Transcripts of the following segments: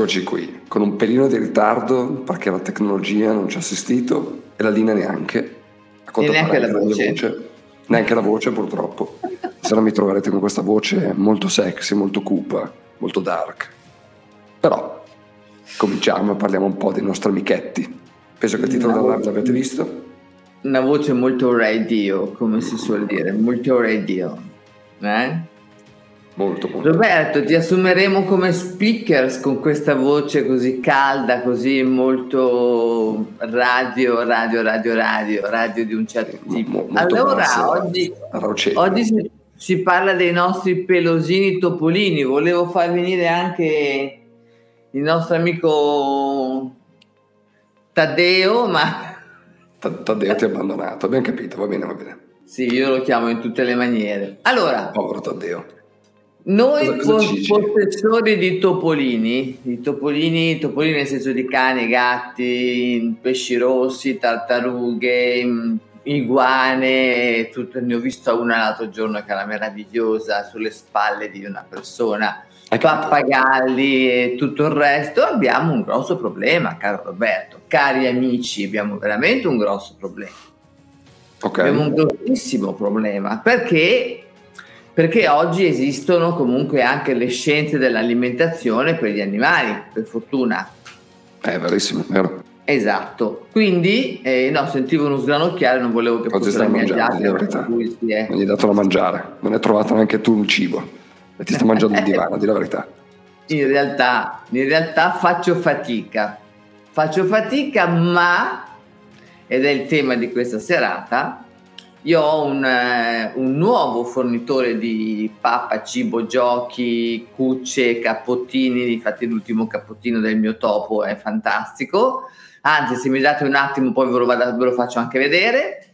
Eccoci qui, con un pelino di ritardo perché la tecnologia non ci ha assistito e la linea neanche. A e neanche la voce. voce. Neanche la voce purtroppo. Se no mi troverete con questa voce molto sexy, molto cupa, molto dark. Però cominciamo e parliamo un po' dei nostri amichetti. Penso che il titolo della live l'avete visto. Una voce molto radio, come si suol dire, molto radio. Eh? Molto, molto. Roberto, ti assumeremo come speakers con questa voce così calda, così molto radio, radio, radio, radio, radio di un certo tipo. Mo, allora, bassa, oggi, oggi si, si, parla dei nostri pelosini topolini. Volevo far venire anche il nostro amico Taddeo, ma... Taddeo ti ha abbandonato, abbiamo capito, va bene, va bene. Sì, io lo chiamo in tutte le maniere. Allora... Povero Taddeo. Noi cosa, cosa possessori di topolini, di topolini, topolini nel senso di cani, gatti, pesci rossi, tartarughe, iguane, tutto, ne ho visto una l'altro giorno che era meravigliosa sulle spalle di una persona, pappagalli e tutto il resto, abbiamo un grosso problema, caro Roberto, cari amici, abbiamo veramente un grosso problema. Okay. Abbiamo un grossissimo problema perché perché oggi esistono comunque anche le scienze dell'alimentazione per gli animali, per fortuna. È verissimo, vero. Esatto, quindi eh, no, sentivo uno sgranocchiare, non volevo che fosse la mia giacca. Non gli hai dato da mangiare, non hai trovato neanche tu un cibo e ti sta mangiando il divano, di la verità. In realtà, in realtà faccio fatica, faccio fatica, ma, ed è il tema di questa serata, io ho un, eh, un, nuovo fornitore di pappa, cibo, giochi, cucce, cappottini. Infatti, l'ultimo cappottino del mio topo è fantastico. Anzi, se mi date un attimo, poi ve lo, vado, ve lo faccio anche vedere.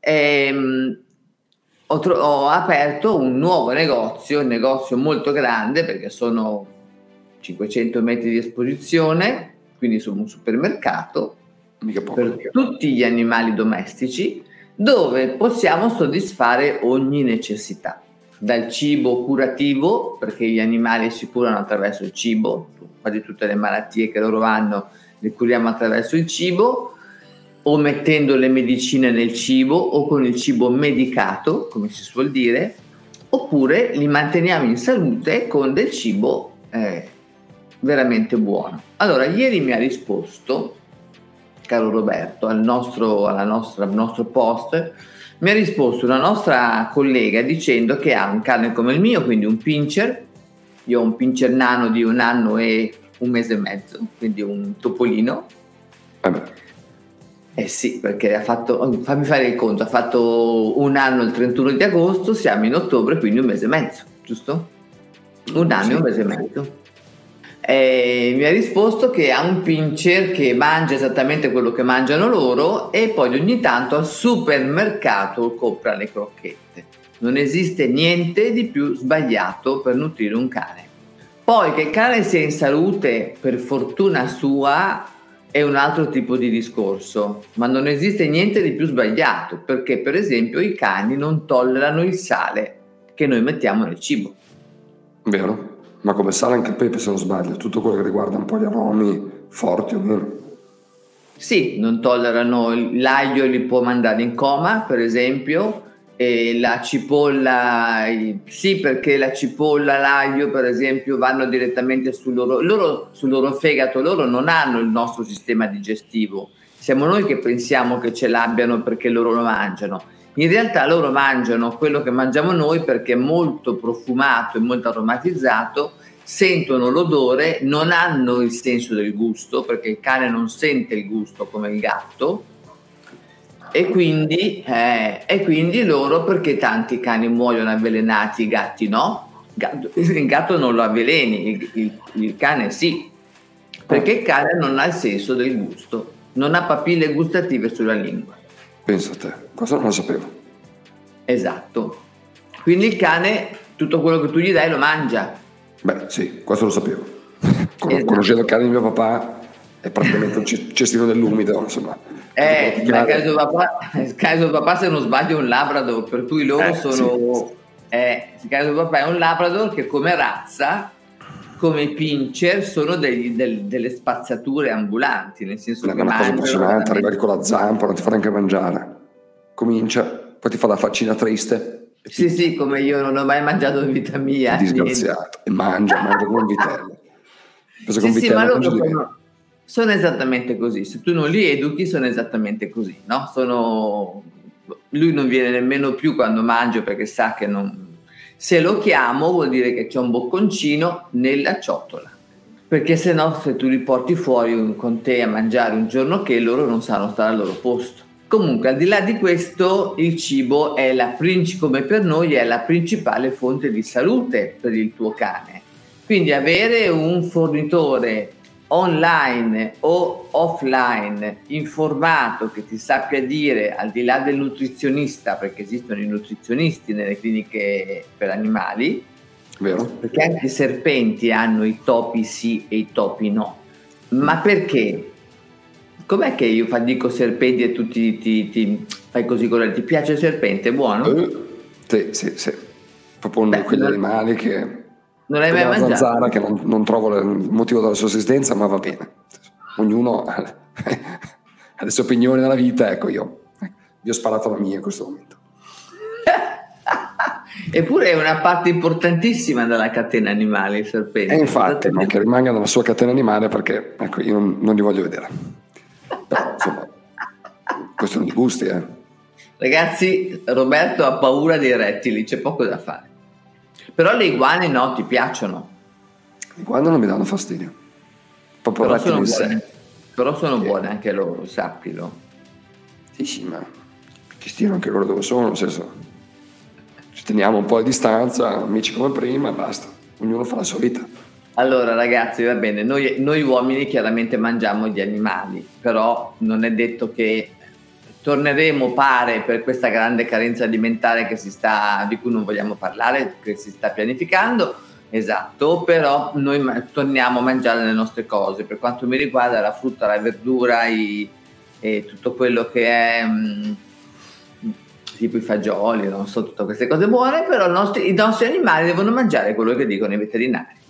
Ehm, ho, tro- ho, aperto un nuovo negozio, un negozio molto grande perché sono 500 metri di esposizione, quindi sono un supermercato per tutti gli animali domestici dove possiamo soddisfare ogni necessità, dal cibo curativo, perché gli animali si curano attraverso il cibo, quasi tutte le malattie che loro hanno le curiamo attraverso il cibo, o mettendo le medicine nel cibo o con il cibo medicato, come si suol dire, oppure li manteniamo in salute con del cibo eh, veramente buono. Allora, ieri mi ha risposto caro Roberto, al nostro, alla nostra, al nostro post, mi ha risposto una nostra collega dicendo che ha un cane come il mio, quindi un pincher, io ho un pincher nano di un anno e un mese e mezzo, quindi un topolino. Vabbè. Eh sì, perché ha fatto, fammi fare il conto, ha fatto un anno il 31 di agosto, siamo in ottobre, quindi un mese e mezzo, giusto? Un anno sì. e un mese e mezzo eh, mi ha risposto che ha un pincher che mangia esattamente quello che mangiano loro e poi ogni tanto al supermercato compra le crocchette. Non esiste niente di più sbagliato per nutrire un cane. Poi che il cane sia in salute, per fortuna sua, è un altro tipo di discorso, ma non esiste niente di più sbagliato perché per esempio i cani non tollerano il sale che noi mettiamo nel cibo. Vero? Ma come sale anche il pepe se non sbaglio, tutto quello che riguarda un po' gli aromi forti o meno. Sì, non tollerano l'aglio, li può mandare in coma, per esempio, e la cipolla, sì, perché la cipolla, l'aglio, per esempio, vanno direttamente sul loro, loro, sul loro fegato, loro non hanno il nostro sistema digestivo. Siamo noi che pensiamo che ce l'abbiano perché loro lo mangiano in realtà loro mangiano quello che mangiamo noi perché è molto profumato e molto aromatizzato, sentono l'odore, non hanno il senso del gusto perché il cane non sente il gusto come il gatto e quindi, eh, e quindi loro perché tanti cani muoiono avvelenati, i gatti no? Il gatto non lo avveleni, il, il, il cane sì, perché il cane non ha il senso del gusto, non ha papille gustative sulla lingua. Pensa a te, cosa non lo sapevo. Esatto. Quindi il cane, tutto quello che tu gli dai lo mangia. Beh, sì, questo lo sapevo. esatto. Conoscendo il cane di mio papà, è praticamente un cestino dell'umido, insomma. Eh, il cane di papà, papà, se non sbaglio, è un Labrador, per cui loro eh, sono... Sì. Eh, il cane di papà è un Labrador che come razza come pincher sono degli, del, delle spazzature ambulanti, nel senso è che una cosa mangiano impressionante, veramente- arriva con la zampa, non ti fa neanche mangiare. Comincia, poi ti fa la faccina triste. Sì, sì, come io non ho mai mangiato in vita mia. disgraziato. E mangia, mangia come un vitello. Penso Sì, sì, ma loro sono, sono esattamente così. Se tu non li educhi, sono esattamente così, no? Sono... Lui non viene nemmeno più quando mangio perché sa che non... Se lo chiamo vuol dire che c'è un bocconcino nella ciotola. Perché se no, se tu li porti fuori con te a mangiare un giorno che loro non sanno stare al loro posto. Comunque, al di là di questo, il cibo è la princi- come per noi è la principale fonte di salute per il tuo cane. Quindi avere un fornitore online o offline informato che ti sappia dire al di là del nutrizionista, perché esistono i nutrizionisti nelle cliniche per animali, Vero? perché anche i serpenti hanno i topi sì e i topi no. Ma perché? Com'è che io dico serpenti e tu ti, ti- ti fai così con Ti piace il serpente? Buono? Eh, Sì, sì, sì. Proprio uno di quegli non- Non animali che... l'hai mai mangiato? zanzara che non, non trovo il motivo della sua esistenza, ma va bene. Ognuno ha ha le sue opinioni nella vita, ecco io. Vi ho sparato la mia in questo momento. Eppure è una parte importantissima della catena animale il serpente. E infatti, ma che rimanga nella sua catena animale perché ecco, io non, non li voglio vedere. Però, insomma, questione di gusti, eh. Ragazzi, Roberto ha paura dei rettili, c'è poco da fare. Però le iguane no, ti piacciono. Quando non mi danno fastidio. Proprio Però sono, buone. Però sono Sì. buone anche loro, sappilo. Sì, sì, ma che stiano anche loro dove sono, nel senso, ci teniamo un po' a distanza, amici come prima, basta, ognuno fa la sua vita. Allora ragazzi, va bene, noi, noi uomini chiaramente mangiamo gli animali, però non è detto che torneremo, pare, per questa grande carenza alimentare sta, di cui non vogliamo parlare, che si sta pianificando. Esatto, però noi torniamo a mangiare le nostre cose. Per quanto mi riguarda, la frutta, la verdura i- e tutto quello che è mm, tipo i fagioli, non so, tutte queste cose buone, però nostri, i nostri animali devono mangiare quello che dicono i veterinari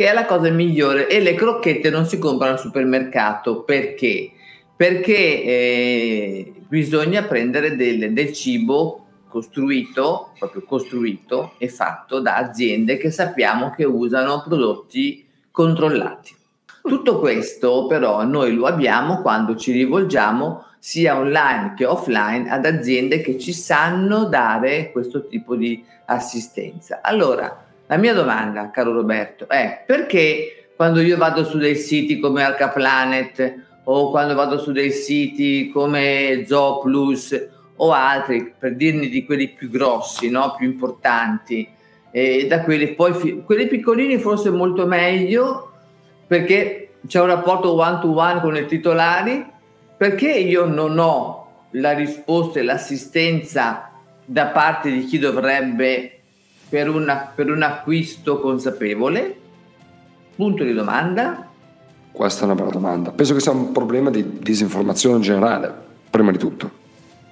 che è la cosa migliore e le crocchette non si comprano al supermercato perché? Perché eh, bisogna prendere del, del cibo costruito, proprio costruito e fatto da aziende che sappiamo che usano prodotti controllati. Tutto questo però noi lo abbiamo quando ci rivolgiamo sia online che offline ad aziende che ci sanno dare questo tipo di assistenza. Allora, la mia domanda, caro Roberto, è perché quando io vado su dei siti come Arcaplanet o quando vado su dei siti come Zooplus o altri, per dirne di quelli più grossi, no? più importanti, e da quelli poi quelli piccolini forse molto meglio perché c'è un rapporto one to one con i titolari, perché io non ho la risposta e l'assistenza da parte di chi dovrebbe per, una- per un acquisto consapevole? Punto di domanda. Questa è una bella domanda. Penso che sia un problema di disinformazione in generale, prima di tutto.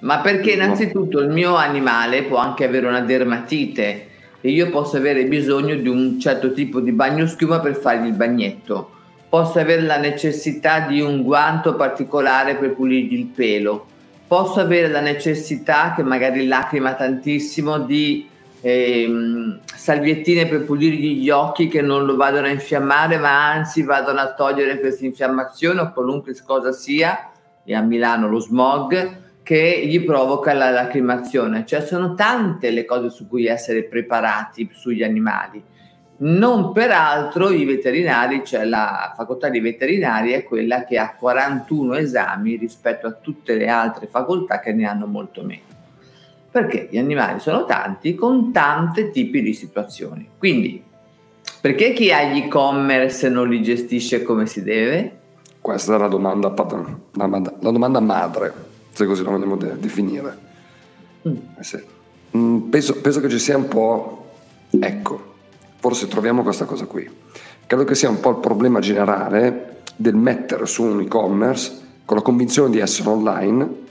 Ma perché innanzitutto il mio animale può anche avere una dermatite e io posso avere bisogno di un certo tipo di bagnoschiuma per fargli il bagnetto. Posso avere la necessità di un guanto particolare per pulirgli il pelo. Posso avere la necessità che magari lacrima tantissimo di ehm, salviettine per pulirgli gli occhi che non lo vadano a infiammare, ma anzi vadano a togliere questa infiammazione o qualunque cosa sia, e a Milano lo smog, che gli provoca la lacrimazione. Cioè sono tante le cose su cui essere preparati sugli animali. Non peraltro i veterinari, cioè la facoltà di veterinari è quella che ha 41 esami rispetto a tutte le altre facoltà che ne hanno molto meno. Perché gli animali sono tanti con tanti tipi di situazioni. Quindi, perché chi ha gli e-commerce non li gestisce come si deve? Questa è la domanda, la, domanda madre, se così la vogliamo de- definire. Mm. Eh sì. Mm, penso, penso che ci sia un po', ecco, forse troviamo questa cosa qui. Credo che sia un po' il problema generale del mettere su un e-commerce con la convinzione di essere online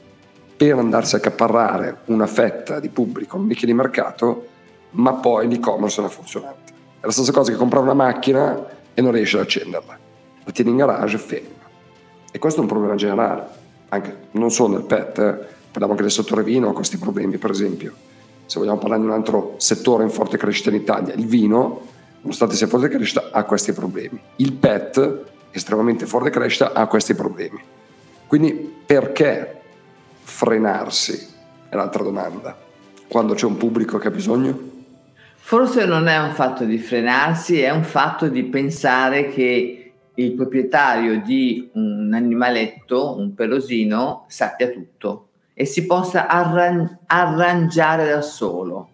per andarsi a accaparrare una fetta di pubblico, un nicchio di mercato, ma poi l'e-commerce non è funzionante. È la stessa cosa che comprare una macchina e non riesci ad accenderla. La tieni in garage e ferma. E questo è un problema generale, anche non solo nel pet, eh. parliamo anche del settore vino, ha questi problemi per esempio. Se vogliamo parlare di un altro settore in forte crescita in Italia, il vino, nonostante sia forte crescita, ha questi problemi. Il pet, estremamente forte crescita, ha questi problemi. Quindi perché frenarsi? È l'altra domanda. Quando c'è un pubblico che ha bisogno? Forse non è un fatto di frenarsi, è un fatto di pensare che il proprietario di un animaletto, un pelosino, sappia tutto e si possa arran- arrangiare da solo.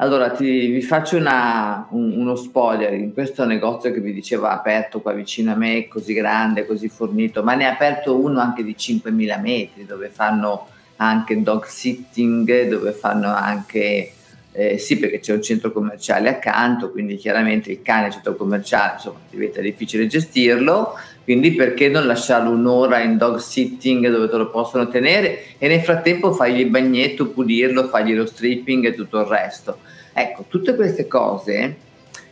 Allora ti, vi faccio una, un, uno spoiler, in questo negozio che vi dicevo aperto qua vicino a me, così grande, così fornito, ma ne ha aperto uno anche di 5.000 metri dove fanno anche dog sitting, dove fanno anche eh, sì, perché c'è un centro commerciale accanto, quindi chiaramente il cane centro commerciale insomma, diventa difficile gestirlo, quindi perché non lasciarlo un'ora in dog sitting dove te lo possono tenere e nel frattempo fargli il bagnetto, pulirlo, fargli lo stripping e tutto il resto. Ecco, tutte queste cose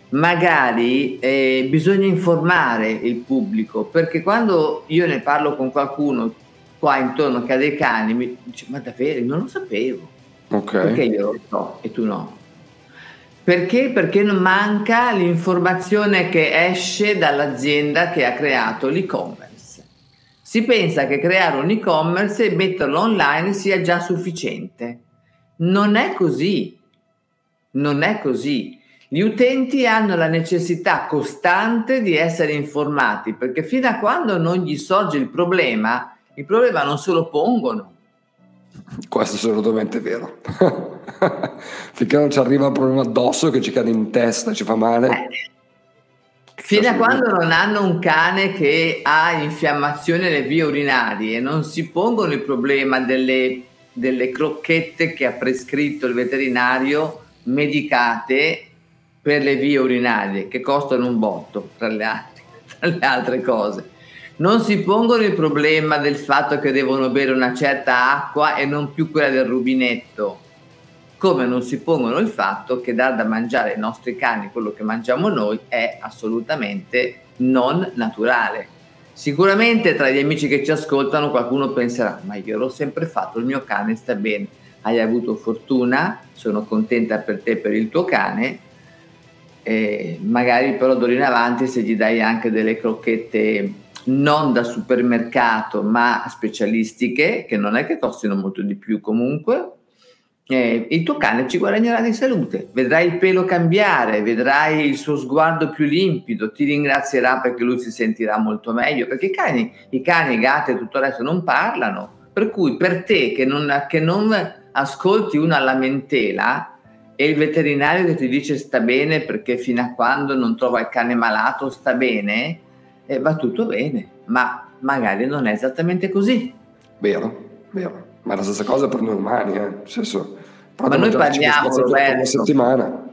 magari eh, bisogna informare il pubblico perché quando io ne parlo con qualcuno qua intorno che ha dei cani mi dice ma davvero non lo sapevo Okay. Perché io lo so e tu no? Perché? Perché manca l'informazione che esce dall'azienda che ha creato l'e-commerce. Si pensa che creare un e-commerce e metterlo online sia già sufficiente. Non è così. Non è così. Gli utenti hanno la necessità costante di essere informati perché fino a quando non gli sorge il problema, il problema non se lo pongono questo è assolutamente vero. Finché non ci arriva un problema addosso che ci cade in testa, ci fa male. Eh. Fino a quando non hanno un cane che ha infiammazione alle vie urinarie, non si pongono il problema delle, delle crocchette che ha prescritto il veterinario medicate per le vie urinarie, che costano un botto, tra le altre, tra le altre cose non si pongono il problema del fatto che devono bere una certa acqua e non più quella del rubinetto, come non si pongono il fatto che dar da mangiare ai nostri cani quello che mangiamo noi è assolutamente non naturale. Sicuramente tra gli amici che ci ascoltano qualcuno penserà, ma io l'ho sempre fatto, il mio cane sta bene, hai avuto fortuna, sono contenta per te e per il tuo cane, magari però d'ora in avanti se gli dai anche delle crocchette non da supermercato ma specialistiche che non è che costino molto di più comunque. Eh, il tuo cane ci guadagnerà di salute. Vedrai il pelo cambiare vedrai il suo sguardo più limpido. Ti ringrazierà perché lui si sentirà molto meglio perché i cani, i, cani, i gatti e tutto il resto non parlano. Per cui per te che non, che non ascolti una lamentela e il veterinario che ti dice sta bene perché fino a quando non trova il cane malato sta bene e va tutto bene, ma magari non è esattamente così. Vero, vero. Ma è la stessa cosa per noi umani, eh? Nel senso, ma noi parliamo, Roberto. Una settimana.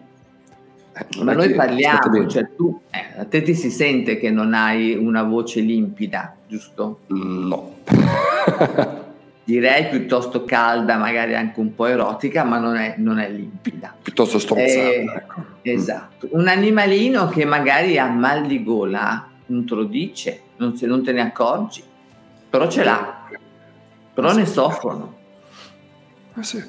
Eh, ma noi parliamo, cioè tu, eh, a te ti si sente che non hai una voce limpida, giusto? No. Direi piuttosto calda, magari anche un po' erotica, ma non è, non è limpida. Piuttosto strozzata. Eh, ecco. Esatto. Un animalino che magari ha mal di gola non te lo dice, non, se, non te ne accorgi, però ce l'ha, però ne soffrono. Eh sì.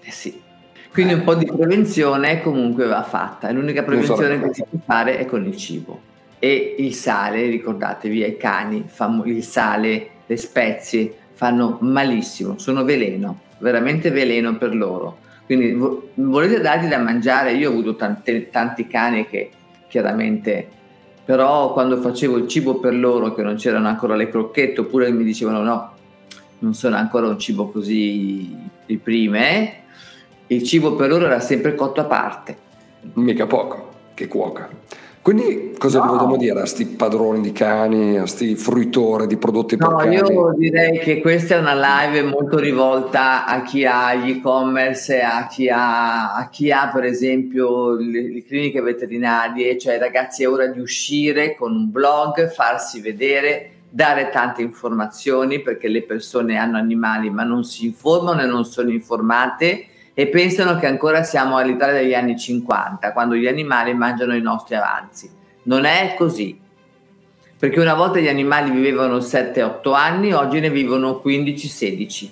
Eh sì. Quindi un po' di prevenzione comunque va fatta, l'unica prevenzione che si può fare è con il cibo. E il sale, ricordatevi, ai cani, il sale, le spezie fanno malissimo, sono veleno, veramente veleno per loro. Quindi volete dargli da mangiare, io ho avuto tante, tanti cani che chiaramente però quando facevo il cibo per loro che non c'erano ancora le crocchette oppure mi dicevano no non sono ancora un cibo così di prime il cibo per loro era sempre cotto a parte. Mica poco che cuoca quindi cosa no. vogliamo dire a questi padroni di cani, a questi fruitori di prodotti no, per cani? Io direi che questa è una live molto rivolta a chi ha gli e-commerce, a chi ha, a chi ha per esempio le, le cliniche veterinarie, cioè ragazzi è ora di uscire con un blog, farsi vedere, dare tante informazioni perché le persone hanno animali ma non si informano e non sono informate e pensano che ancora siamo all'Italia degli anni 50, quando gli animali mangiano i nostri avanzi. Non è così. Perché una volta gli animali vivevano 7-8 anni, oggi ne vivono 15-16.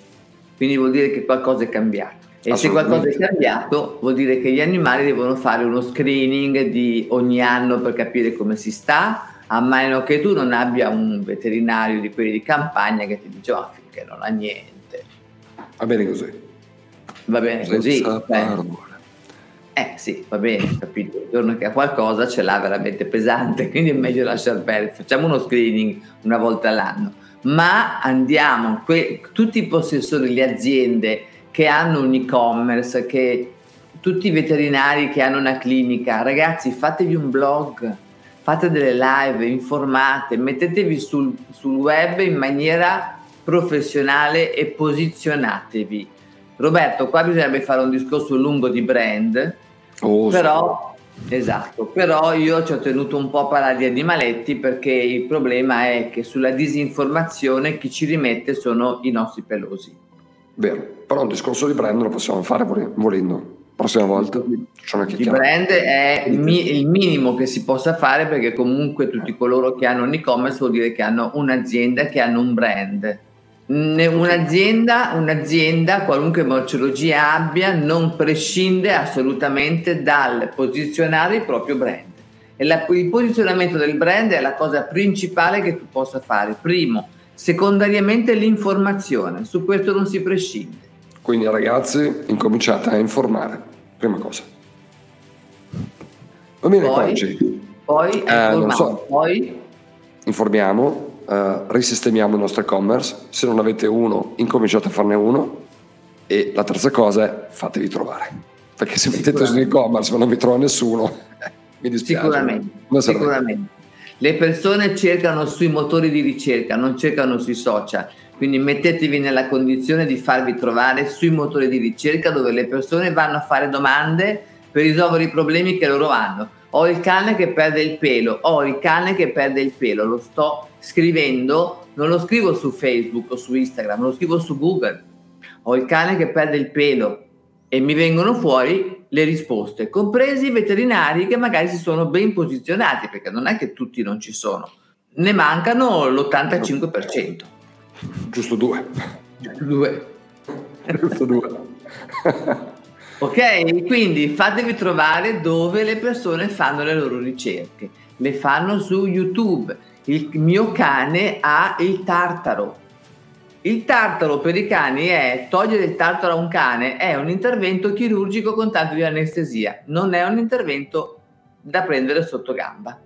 Quindi vuol dire che qualcosa è cambiato. E se qualcosa è cambiato, vuol dire che gli animali devono fare uno screening di ogni anno per capire come si sta, a meno che tu non abbia un veterinario di quelli di campagna che ti dice oh, finché non ha niente. Va bene così. Va bene così. Eh sì, va bene, capito. Il giorno che ha qualcosa ce l'ha veramente pesante, quindi è meglio lasciare perdere. Facciamo uno screening una volta all'anno. Ma andiamo, que- tutti i possessori, le aziende che hanno un e-commerce, che tutti i veterinari che hanno una clinica, ragazzi, fatevi un blog, fate delle live, informate, mettetevi sul, sul web in maniera professionale e posizionatevi. Roberto, qua bisognerebbe fare un discorso lungo di brand, oh, però, sì. esatto, però io ci ho tenuto un po' a parlare di animaletti perché il problema è che sulla disinformazione chi ci rimette sono i nostri pelosi. Vero, però un discorso di brand lo possiamo fare volendo prossima volta il brand è mi- il minimo che si possa fare perché comunque tutti coloro che hanno un e-commerce vuol dire che hanno un'azienda che hanno un brand un'azienda, un'azienda qualunque morfologia abbia non prescinde assolutamente dal posizionare il proprio brand e la, il posizionamento del brand è la cosa principale che tu possa fare primo secondariamente l'informazione su questo non si prescinde quindi ragazzi, incominciate a informare, prima cosa. Va bene, poi, oggi. Poi, eh, so. poi informiamo, eh, risistemiamo il nostro e-commerce. Se non avete uno, incominciate a farne uno. E la terza cosa è fatevi trovare. Perché se mettete su e-commerce ma non vi trova nessuno, mi dispiace. Sicuramente. sicuramente. Le persone cercano sui motori di ricerca, non cercano sui social quindi mettetevi nella condizione di farvi trovare sui motori di ricerca dove le persone vanno a fare domande per risolvere i problemi che loro hanno. Ho il cane che perde il pelo, ho il cane che perde il pelo, lo sto scrivendo, non lo scrivo su Facebook o su Instagram, lo scrivo su Google. Ho il cane che perde il pelo e mi vengono fuori le risposte, compresi i veterinari che magari si sono ben posizionati, perché non è che tutti non ci sono, ne mancano l'85%. Giusto due. Due. Giusto due. ok, quindi fatevi trovare dove le persone fanno le loro ricerche. Le fanno su YouTube. Il mio cane ha il tartaro. Il tartaro per i cani è togliere il tartaro a un cane è un intervento chirurgico con tanto di anestesia, non è un intervento da prendere sotto gamba.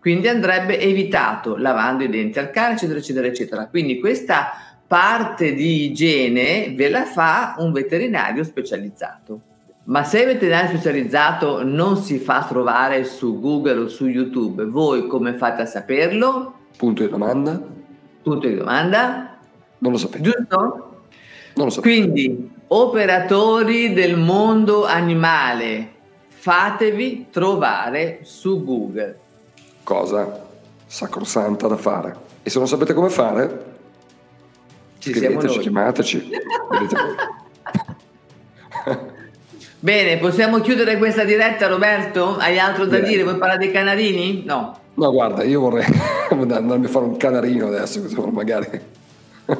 Quindi andrebbe evitato lavando i denti al cane, eccetera, eccetera, eccetera. Quindi questa parte di igiene ve la fa un veterinario specializzato. Ma se il veterinario specializzato non si fa trovare su Google o su YouTube, voi come fate a saperlo? Punto di domanda. Punto di domanda. Non lo sapete. Giusto? Non lo sapete. Quindi, operatori del mondo animale, fatevi trovare su Google cosa sacrosanta da fare. E se non sapete come fare, ci scriveteci, chiamateci. Bene, possiamo chiudere questa diretta Roberto? Hai altro da Bene. dire? Vuoi parlare dei canarini? No. No, guarda, io vorrei andarmi a fare un canarino adesso, magari.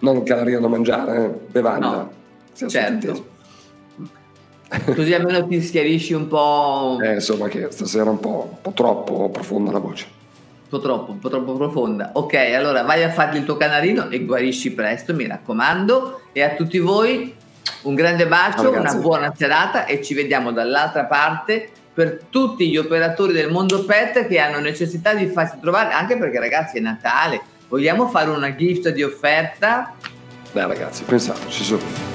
non un canarino da mangiare, eh? bevanda. No, certo. Così almeno ti schiarisci un po'. Eh, insomma, che stasera è un po', un po' troppo profonda la voce. Un po' troppo, un po' troppo profonda. Ok, allora vai a farti il tuo canarino e guarisci presto, mi raccomando. E a tutti voi un grande bacio, una buona serata e ci vediamo dall'altra parte per tutti gli operatori del mondo pet che hanno necessità di farsi trovare, anche perché ragazzi è Natale, vogliamo fare una gift di offerta? Beh ragazzi, pensateci su.